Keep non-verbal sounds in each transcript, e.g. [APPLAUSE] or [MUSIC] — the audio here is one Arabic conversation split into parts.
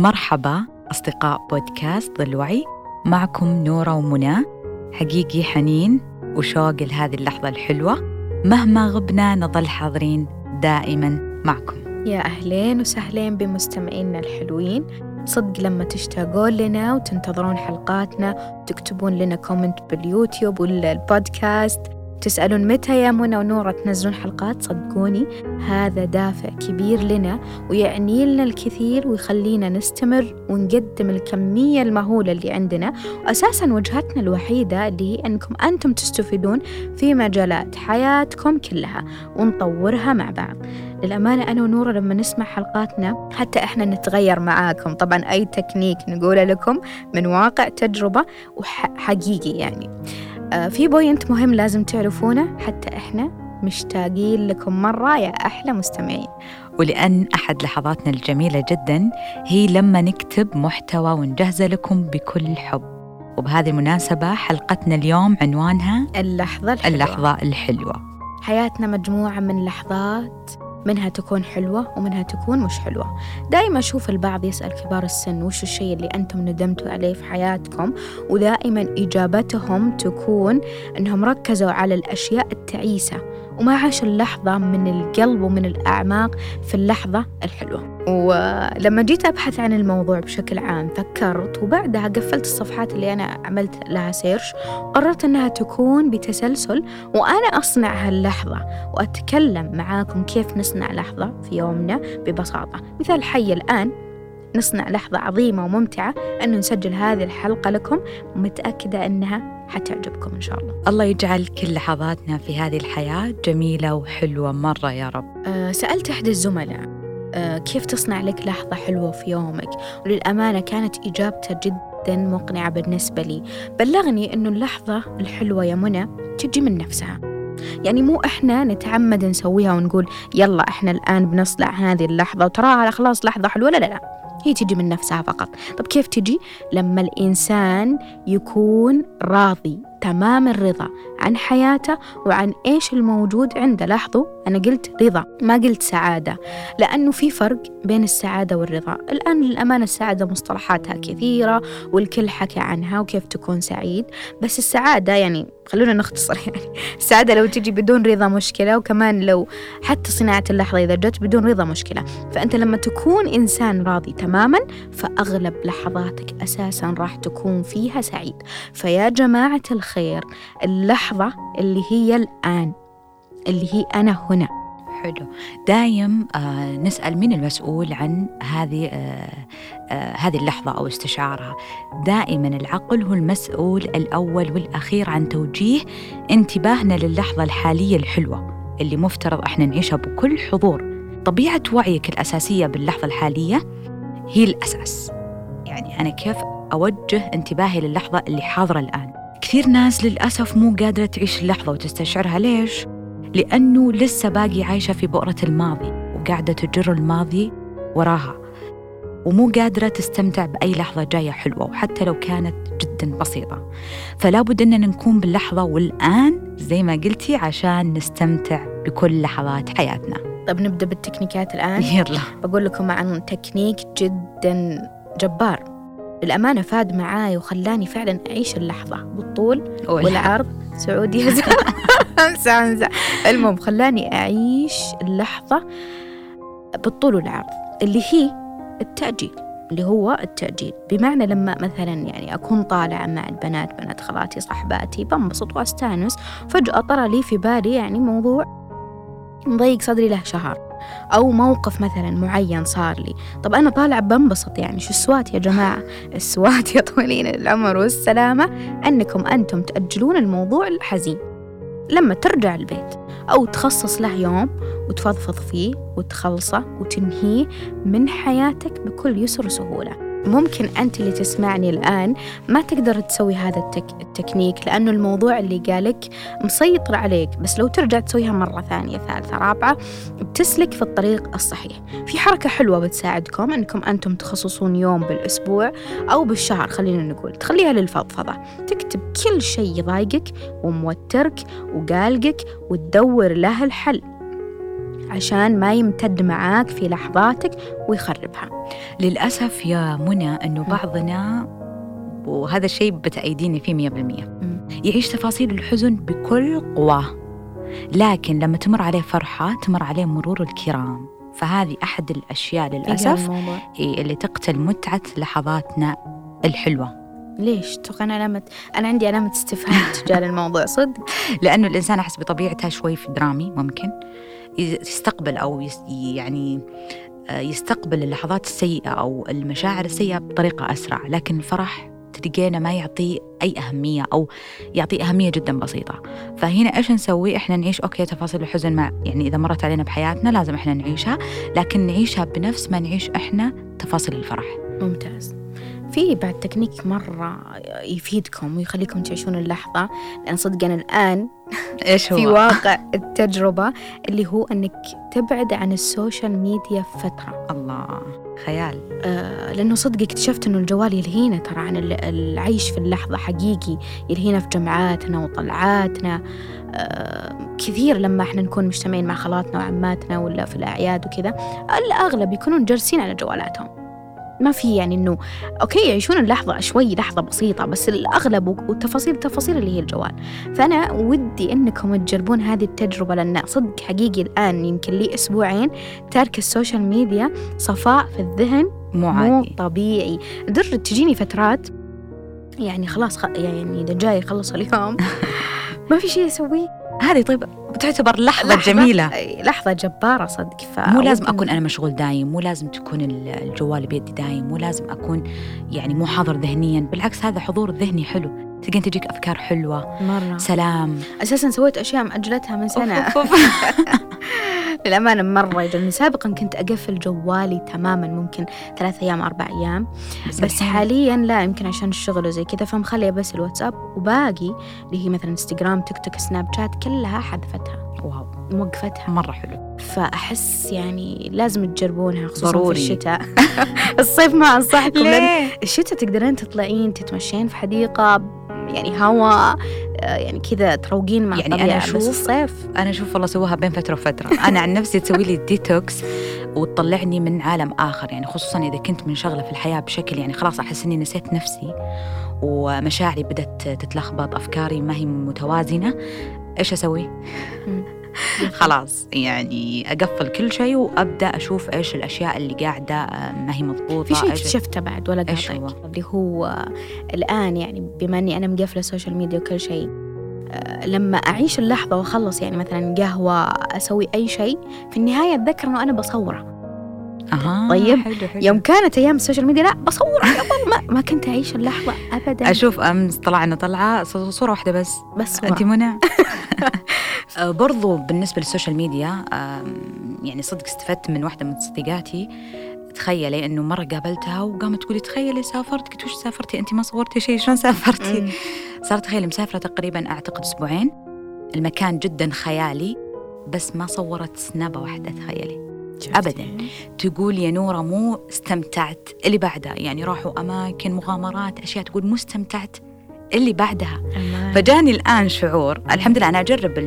مرحبا أصدقاء بودكاست ظل وعي معكم نورة ومنى حقيقي حنين وشوق لهذه اللحظة الحلوة. مهما غبنا نظل حاضرين دائما معكم. يا أهلين وسهلين بمستمعينا الحلوين. صدق لما تشتاقون لنا وتنتظرون حلقاتنا وتكتبون لنا كومنت باليوتيوب ولا البودكاست تسألون متى يا منى ونورة تنزلون حلقات؟ صدقوني هذا دافع كبير لنا ويعني لنا الكثير ويخلينا نستمر ونقدم الكمية المهولة اللي عندنا. وأساسا وجهتنا الوحيدة اللي هي أنكم أنتم تستفيدون في مجالات حياتكم كلها ونطورها مع بعض. للأمانة أنا ونورة لما نسمع حلقاتنا حتى إحنا نتغير معاكم. طبعا أي تكنيك نقوله لكم من واقع تجربة وحقيقي يعني. في point مهم لازم تعرفونه حتى إحنا مشتاقين لكم مرة يا أحلى مستمعين. ولأن أحد لحظاتنا الجميلة جدا هي لما نكتب محتوى ونجهزه لكم بكل حب. وبهذه المناسبة حلقتنا اليوم عنوانها اللحظة الحلوة. اللحظة الحلوة. حياتنا مجموعة من لحظات منها تكون حلوة ومنها تكون مش حلوة. دائما أشوف البعض يسأل كبار السن وش الشيء اللي أنتم ندمتوا عليه في حياتكم ودائما إجابتهم تكون أنهم ركزوا على الأشياء التعيسة. وما عاشوا اللحظة من القلب ومن الأعماق في اللحظة الحلوة. ولما جيت أبحث عن الموضوع بشكل عام فكرت وبعدها قفلت الصفحات اللي أنا عملت لها سيرش قررت أنها تكون بتسلسل وأنا أصنع هاللحظة وأتكلم معاكم كيف نصنع لحظة في يومنا ببساطة. مثال حي الآن نصنع لحظة عظيمة وممتعة أنه نسجل هذه الحلقة لكم ومتأكدة أنها حتعجبكم إن شاء الله. الله يجعل كل لحظاتنا في هذه الحياة جميلة وحلوة مرة يا رب. أه سألت أحد الزملاء أه كيف تصنع لك لحظة حلوة في يومك؟ وللأمانة كانت إجابته جدا مقنعة بالنسبة لي. بلغني أنه اللحظة الحلوة يا منى تجي من نفسها. يعني مو إحنا نتعمد نسويها ونقول يلا إحنا الآن بنصنع هذه اللحظة وتراها خلاص لحظة حلوة. لا لا لا. هي تجي من نفسها فقط. طب كيف تجي؟ لما الإنسان يكون راضي تمام الرضا عن حياته وعن إيش الموجود عنده. لاحظوا أنا قلت رضا ما قلت سعادة لأنه في فرق بين السعادة والرضا. الآن للأمانة السعادة مصطلحاتها كثيرة والكل حكى عنها وكيف تكون سعيد بس السعادة يعني خلونا نختصر [LAUGHS] يعني. السعادة لو تجي بدون رضا مشكلة وكمان لو حتى صناعة اللحظة إذا جت بدون رضا مشكلة. فأنت لما تكون إنسان راضي تماما فأغلب لحظاتك أساسا راح تكون فيها سعيد. فيا جماعة الخير اللحظة اللي هي الآن اللي هي أنا هنا. حلو. دايم آه نسأل مين المسؤول عن هذه آه آه هذه اللحظة أو استشعارها؟ دائما العقل هو المسؤول الأول والأخير عن توجيه انتباهنا للحظة الحالية الحلوة اللي مفترض إحنا نعيشها بكل حضور. طبيعة وعيك الأساسية باللحظة الحالية هي الأساس. يعني أنا كيف أوجه انتباهي للحظة اللي حاضرة الآن؟ كثير ناس للأسف مو قادرة تعيش اللحظة وتستشعرها. ليش؟ لأنه لسه باقي عايشة في بؤرة الماضي وقاعدة تجر الماضي وراها. ومو قادرة تستمتع بأي لحظة جاية حلوة وحتى لو كانت جدا بسيطة. فلا بد أننا نكون باللحظة والآن زي ما قلتي عشان نستمتع بكل لحظات حياتنا. طب نبدأ بالتكنيكات الآن. يلا. بقول لكم عن تكنيك جدا جبار. للأمانة فاد معاي وخلاني فعلا أعيش اللحظة بالطول والعرض سعودي. [LAUGHS] امسى امسى المهم خلاني أعيش اللحظة بالطول والعرض اللي هي التأجيل اللي هو التأجيل. بمعنى لما مثلا يعني أكون طالعة مع البنات بنات خالاتي صاحباتي بنبسط وأستانس. فجأة طرى لي في بالي يعني موضوع مضيق صدري له شهر. أو موقف مثلا معين صار لي. طب أنا طالعة بنبسط يعني شو السوات يا جماعة؟ السوات يا طويلين العمر والسلامة. أنكم أنتم تأجلون الموضوع الحزين. لما ترجع البيت أو تخصص له يوم وتفضفض فيه وتخلصه وتنهيه من حياتك بكل يسر وسهولة. ممكن أنت اللي تسمعني الآن ما تقدر تسوي هذا التك... التكنيك لأنه الموضوع اللي قالك مسيطر عليك بس لو ترجع تسويها مرة ثانية ثالثة رابعة بتسلك في الطريق الصحيح. في حركة حلوة بتساعدكم أنكم أنتم تخصصون يوم بالأسبوع أو بالشهر خلينا نقول. تخليها للفضفضة. تكتب كل شيء يضايقك وموترك وقالقك وتدور له الحل. عشان ما يمتد معاك في لحظاتك ويخربها. للأسف يا منى أنه بعضنا وهذا الشيء بتأيديني فيه مية بالمية. يعيش تفاصيل الحزن بكل قواه لكن لما تمر عليه فرحة تمر عليه مرور الكرام. فهذه أحد الأشياء للأسف إيه اللي تقتل متعة لحظاتنا الحلوة. ليش؟ تقول علامة أنا عندي علامة استفهام تجاه [LAUGHS] الموضوع صدق. لأنه الإنسان أحس بطبيعتها شوي في درامي ممكن. يستقبل أو يعني آه، يستقبل اللحظات السيئة أو المشاعر السيئة بطريقة أسرع لكن الفرح تلقينا ما يعطي أي أهمية أو يعطي أهمية جدا بسيطة. فهنا إيش نسوي؟ إحنا نعيش okay تفاصيل الحزن مع يعني إذا مرت علينا بحياتنا لازم إحنا نعيشها لكن نعيشها بنفس ما نعيش إحنا تفاصيل الفرح. ممتاز. في بعد تكنيك مرة يفيدكم ويخليكم تعيشون اللحظة لأن صدق أنا الآن [LAUGHS] إيش هو؟ في واقع التجربة اللي هو أنك تبعد عن ال social media فترة. الله خيال. آه لأنه صدق اكتشفت أنه الجوال يلهينا ترى عن العيش في اللحظة حقيقي يلهينا في جمعاتنا وطلعاتنا. آه كثير لما إحنا نكون مجتمعين مع خالاتنا وعماتنا ولا في الأعياد وكذا الأغلب يكونون جالسين على جوالاتهم. ما في يعني إنه okay يعيشون اللحظة شوي لحظة بسيطة بس الأغلب والتفاصيل التفاصيل اللي هي الجوال. فأنا ودي إنكم تجربون هذه التجربة لأن صدق حقيقي الآن يمكن لي أسبوعين تارك ال social media صفاء في الذهن مو, مو طبيعي. لدرجه تجيني فترات يعني خلاص خ... يعني إذا جاي يخلص اليوم [LAUGHS] ما في شيء أسويه. هذه طيب بتعتبر لحظة, لحظة. جميلة. لحظة جبارة صدق. مو لازم أكون أنا مشغول دايم مو لازم تكون الجوال بيدي دايم مو لازم أكون يعني مو حاضر ذهنيا. بالعكس هذا حضور ذهني حلو. تلقين تجيك أفكار حلوة. مرة. سلام. أساسا سويت أشياء مأجلتها من سنة. [LAUGHS] للأمانة مرة يجلني سابقا كنت أقفل جوالي تماما ممكن ثلاث أيام أربع أيام. بس, بس حاليا لا يمكن عشان الشغل وزي كذا فمخلية بس الواتساب وباقي اللي هي مثلا إنستغرام تيك توك سناب شات كلها حذفتها. واو. موقفتها. مرة حلو. فأحس يعني لازم تجربونها خصوصا ضروري. في الشتاء. [LAUGHS] الصيف ما أنصحكم لأن الشتاء تقدرين تطلعين تتمشين في حديقة يعني هواء آه، يعني كذا تروقين مع يعني أنا أشوف الصيف. أنا أشوف والله سووها بين فترة وفترة. أنا عن نفسي تسوي لي ديتوكس وتطلعني من عالم آخر يعني خصوصا إذا كنت منشغلة في الحياة بشكل يعني خلاص أحس إني نسيت نفسي ومشاعري بدأت تتلخبط أفكاري ما هي متوازنة. إيش أسوي؟ خلاص يعني أقفل كل شيء وأبدأ أشوف إيش الأشياء اللي قاعدة آه، ما هي مضبوطة في شيء اكتشفته بعد ولا إيش هو؟ اللي هو الآن يعني بما إني أنا مقفلة ال social media وكل شيء آه، لما أعيش اللحظة وأخلص يعني مثلا قهوة أسوي أي شيء في النهاية أتذكر أنه أنا بصوره. أها طيب حلو حلو. يوم كانت أيام ال social media لا بصور قبل ما, ما كنت أعيش اللحظة أبدا. أشوف أمس طلعنا طلعة صورة واحدة بس. بس أنت منى آه، برضو بالنسبة لل social media يعني صدق استفدت من واحدة من صديقاتي. تخيلي إنه مرة قابلتها وقامت تقولي تخيلي سافرت قلت وش سافرتي؟ انت ما صورتي شيء شلون سافرتي؟ صارت تخيلي مسافرة تقريبا أعتقد أسبوعين. المكان جدا خيالي بس ما صورت سنابة واحدة تخيلي. ابدا. تقول يا نورة مو استمتعت. اللي بعدها يعني راحوا أماكن مغامرات أشياء تقول مو استمتعت. اللي بعدها. أمان. فجاني الآن شعور الحمد لله أنا أجرب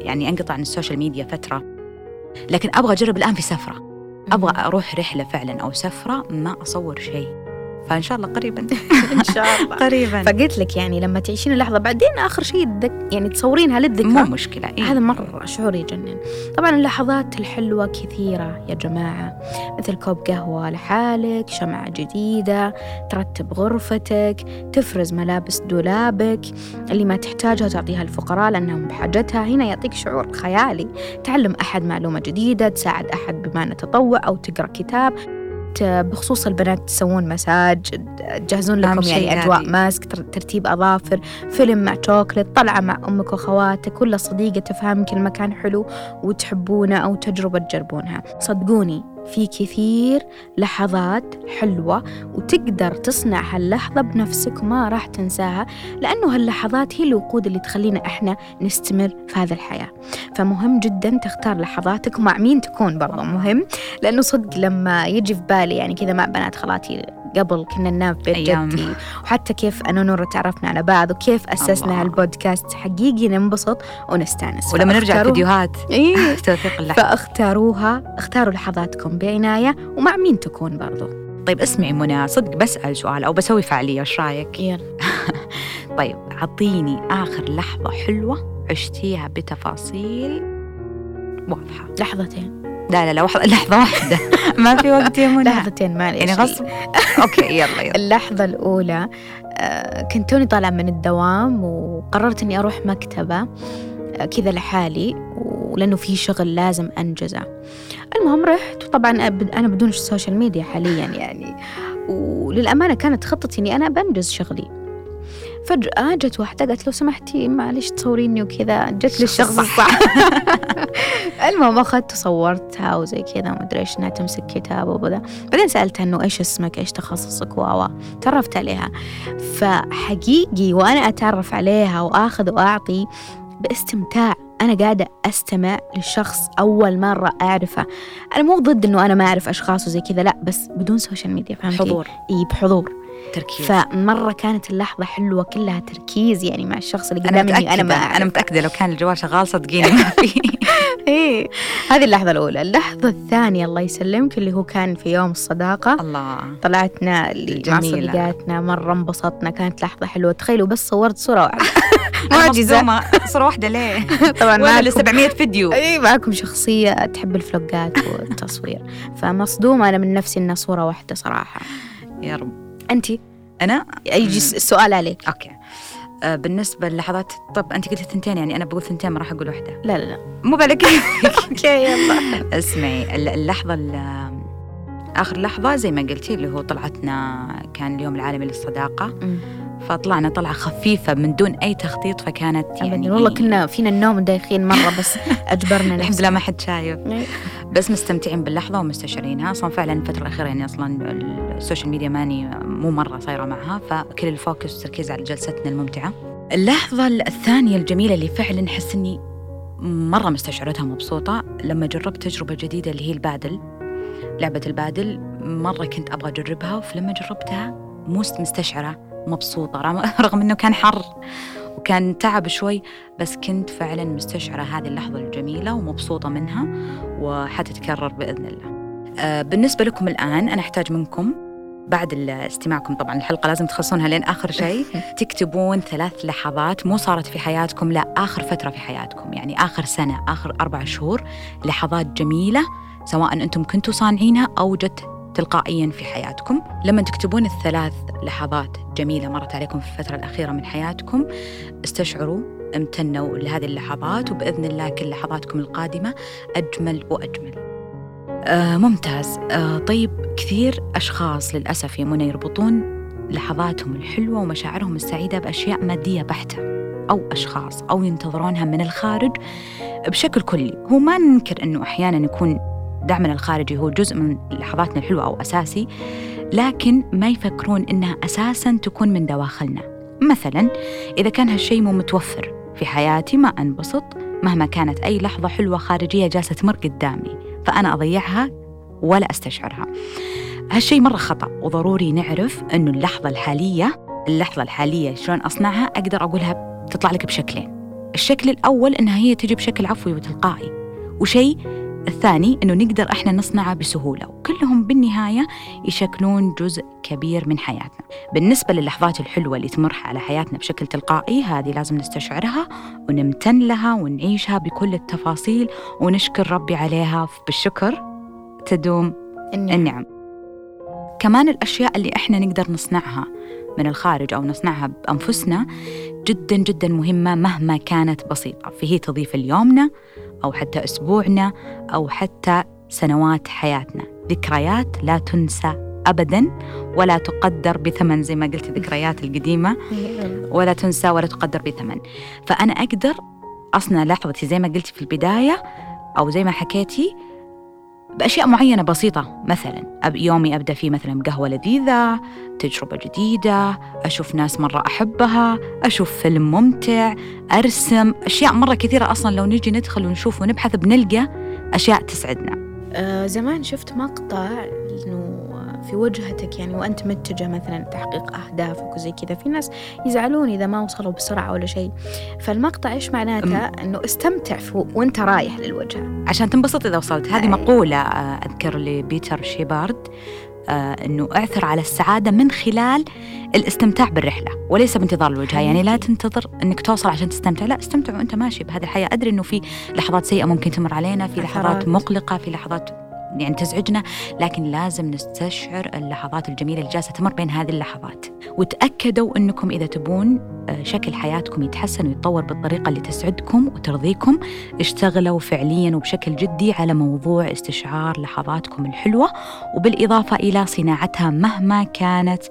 يعني أنقطع عن ال social media فترة لكن أبغى أجرب الآن في سفرة. أبغى أروح رحلة فعلا أو سفرة ما أصور شيء. فان شاء الله قريبا. [LAUGHS] ان شاء الله قريبا. فقلت لك يعني لما تعيشين اللحظة بعدين آخر شيء يعني تصورينها للذكرى. مو مشكلة إيه؟ هذا مرة شعور يجنن. طبعا اللحظات الحلوة كثيرة يا جماعة. مثل كوب قهوة لحالك شمعة جديدة ترتب غرفتك تفرز ملابس دولابك. اللي ما تحتاجها تعطيها الفقراء لأنهم بحاجتها. هنا يعطيك شعور خيالي. تعلم أحد معلومة جديدة تساعد أحد بما تطوع أو تقرأ كتاب. بخصوص البنات تسوون مساج تجهزون لكم يعني أجواء ماسك ترتيب أظافر فيلم مع شوكلت طلعة مع أمك وأخواتك ولا صديقة تفهمك المكان حلو وتحبونه أو تجربة تجربونها. صدقوني في كثير لحظات حلوة وتقدر تصنع هاللحظة بنفسك وما راح تنساها لأنه هاللحظات هي الوقود اللي تخلينا إحنا نستمر في هذه الحياة. فمهم جدا تختار لحظاتك ومع مين تكون برضه مهم لأنه صدق لما يجي في بالي يعني كذا مع بنات خالاتي قبل كنا ننام في بيت جدي وحتى كيف أنا ونور تعرفنا على بعض وكيف أسسنا هالبودكاست حقيقي ننبسط ونستأنس. ولما نرجع فيديوهات إيه. [LAUGHS] توثيق اللحظة. فأختاروها اختاروا لحظاتكم. بعناية ومع مين تكون برضو. طيب اسمعي منى صدق بسأل سؤال أو بسوي فعالية إيش رأيك؟ يلا. [LAUGHS] طيب أعطيني آخر لحظة حلوة عشتيها بتفاصيل واضحة. لحظتين. لا لا لا لحظة واحدة. [LAUGHS] ما في وقت يا منى. لحظتين معلش يعني غصب. [LAUGHS] okay يلا يلا. اللحظة الأولى آه، كنت توني طالعة من الدوام وقررت إني أروح مكتبة آه، كذا لحالي ولأنه في شغل لازم أنجزه. المهم رحت وطبعا أنا بدون ال social media حاليا يعني. وللأمانة كانت خطتي إني أنا بنجز شغلي. فجأة جت واحدة قالت لو سمحتي معلش تصوريني وكذا. جت لي الشخص الصح [LAUGHS] المهم أخذت وصورتها وزي كذا ما أدري إيش إنها تمسك كتاب وكذا بعدين سألتها إنه إيش اسمك؟ إيش تخصصك؟ و تعرفت عليها. فحقيقي وأنا أتعرف عليها وآخذ وأعطي باستمتاع. أنا قاعدة أستمع للشخص أول مرة أعرفه. أنا مو ضد إنه أنا ما أعرف أشخاص وزي كذا لا بس بدون social media فهمتي؟ حضور. إي بحضور. تركيز. فمرة كانت اللحظة حلوة كلها تركيز يعني مع الشخص اللي قدامي أنا ما أعرف. أنا متأكدة لو كان الجوال شغال صدقيني ما في. [LAUGHS] إيه هذه اللحظة الأولى. اللحظة الثانية الله يسلمك اللي هو كان في يوم الصداقة. الله. طلعتنا مع صديقاتنا مرة انبسطنا. كانت لحظة حلوة. تخيلوا بس صورت صورة واحدة. [LAUGHS] معجزة صورة واحدة ليه؟ [LAUGHS] طبعا ولا 700 فيديو. إي معكم شخصية تحب الفلوجات والتصوير. [LAUGHS] فمصدومة أنا من نفسي إنها صورة واحدة صراحة. يا رب. أنت أنا؟ يجي السؤال عليك. okay. بالنسبة للحظات طب أنت قلتي ثنتين يعني أنا بقول ثنتين ما راح أقول واحدة. لا لا لا. مو بالك [LAUGHS] okay يلا. اسمعي اللحظة آخر لحظة زي ما قلتي اللي هو طلعتنا كان اليوم العالمي للصداقة. فطلعنا طلعة خفيفة من دون أي تخطيط فكانت يعني والله كنا فينا النوم دايخين مرة بس [LAUGHS] أجبرنا الحمد لله ما حد شايف. إيه. بس مستمتعين باللحظة ومستشعرينها. أصلا فعلا الفترة الأخيرة يعني أصلا ال social media ماني مو مرة صايرة معها فكل ال focus والتركيز على جلستنا الممتعة. اللحظة الثانية الجميلة اللي فعلا أحس إني مرة مستشعرتها مبسوطة لما جربت تجربة جديدة اللي هي البادل. لعبة البادل مرة كنت أبغى أجربها فلما جربتها مو مستشعرة. مبسوطة [LAUGHS] رغم أنه كان حر وكان تعب شوي بس كنت فعلا مستشعرة هذه اللحظة الجميلة ومبسوطة منها وحتتكرر بإذن الله. آه، بالنسبة لكم الآن أنا أحتاج منكم بعد استماعكم طبعا الحلقة لازم تخلصونها لين آخر شيء. [LAUGHS] تكتبون ثلاث لحظات مو صارت في حياتكم لا آخر فترة في حياتكم يعني آخر سنة آخر أربع شهور لحظات جميلة سواء أنتم كنتوا صانعينها أو جت تلقائيا في حياتكم. لما تكتبون الثلاث لحظات جميلة مرت عليكم في الفترة الأخيرة من حياتكم استشعروا امتنوا لهذه اللحظات وبإذن الله كل لحظاتكم القادمة أجمل وأجمل. آه ممتاز. آه طيب كثير أشخاص للأسف منى يربطون لحظاتهم الحلوة ومشاعرهم السعيدة بأشياء مادية بحتة أو أشخاص أو ينتظرونها من الخارج بشكل كلي. هو ما ننكر أنه أحيانا يكون دعمنا الخارجي هو جزء من لحظاتنا الحلوة أو أساسي لكن ما يفكرون إنها أساسا تكون من دواخلنا. مثلا إذا كان هالشيء مو متوفر في حياتي ما أنبسط. مهما كانت أي لحظة حلوة خارجية جالسة تمر قدامي فأنا أضيعها ولا أستشعرها. هالشيء مرة خطأ وضروري نعرف أنه اللحظة الحالية اللحظة الحالية شلون أصنعها أقدر أقولها تطلع لك بشكلين. الشكل الأول أنها هي تجي بشكل عفوي وتلقائي وشيء الثاني أنه نقدر إحنا نصنعه بسهولة وكلهم بالنهاية يشكلون جزء كبير من حياتنا. بالنسبة للحظات الحلوة اللي تمر على حياتنا بشكل تلقائي هذه لازم نستشعرها ونمتن لها ونعيشها بكل التفاصيل ونشكر ربي عليها بالشكر. تدوم النعم, النعم. كمان الأشياء اللي إحنا نقدر نصنعها من الخارج أو نصنعها بأنفسنا جدا جدا مهمة مهما كانت بسيطة. فهي تضيف ليومنا أو حتى أسبوعنا أو حتى سنوات حياتنا. ذكريات لا تنسى أبدا ولا تقدر بثمن زي ما قلت الذكريات القديمة. [LAUGHS] ولا تنسى ولا تقدر بثمن. فأنا أقدر أصنع لحظتي زي ما قلتي في البداية أو زي ما حكيتي بأشياء معينة بسيطة. مثلا يومي أبدأ فيه مثلا بقهوة لذيذة تجربة جديدة أشوف ناس مرة أحبها أشوف فيلم ممتع أرسم. أشياء مرة كثيرة أصلا لو نجي ندخل ونشوف ونبحث بنلقى أشياء تسعدنا. آه زمان شفت مقطع إنه في وجهتك يعني وأنت متجه مثلا تحقيق أهدافك وزي كذا. في ناس يزعلون إذا ما وصلوا بسرعة ولا شيء. فالمقطع إيش معناته؟ إنه استمتع وأنت رايح للوجهة عشان تنبسط إذا وصلت. هذه مقولة آه، أذكر لبيتر شيبارد آه إنه اعثر على السعادة من خلال الاستمتاع بالرحلة وليس بانتظار الوجهة. يعني لا تنتظر إنك توصل عشان تستمتع. لا استمتع وأنت ماشي بهذه الحياة. أدري إنه في لحظات سيئة ممكن تمر علينا في لحظات مقلقة في لحظات يعني تزعجنا لكن لازم نستشعر اللحظات الجميلة اللي جالسة تمر بين هذه اللحظات. وتأكدوا أنكم إذا تبون آه، شكل حياتكم يتحسن ويتطور بالطريقة اللي تسعدكم وترضيكم. اشتغلوا فعليا وبشكل جدي على موضوع استشعار لحظاتكم الحلوة وبالإضافة إلى صناعتها مهما كانت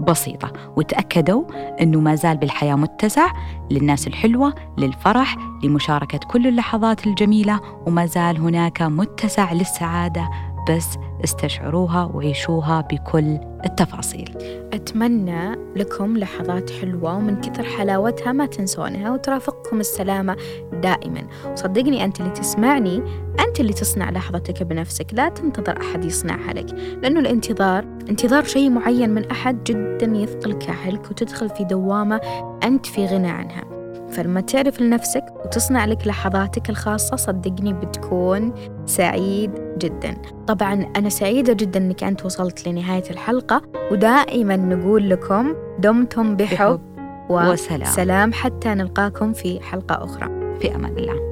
بسيطة. وتأكدوا أنه ما زال بالحياة متسع للناس الحلوة للفرح لمشاركة كل اللحظات الجميلة وما زال هناك متسع للسعادة بس استشعروها وعيشوها بكل التفاصيل. أتمنى لكم لحظات حلوة ومن كثر حلاوتها ما تنسونها وترافقكم السلامة دائما. وصدقني أنت اللي تسمعني أنت اللي تصنع لحظتك بنفسك لا تنتظر أحد يصنعها لك. لأنه الانتظار انتظار شيء معين من أحد جدا يثقل كاحلك وتدخل في دوامة أنت في غنى عنها. فلما تعرف لنفسك وتصنع لك لحظاتك الخاصة صدقني بتكون سعيد جدا. طبعا أنا سعيدة جدا أنك أنت وصلت لنهاية الحلقة ودائما نقول لكم دمتم بحب, بحب. وسلام. سلام. حتى نلقاكم في حلقة أخرى. في أمان الله.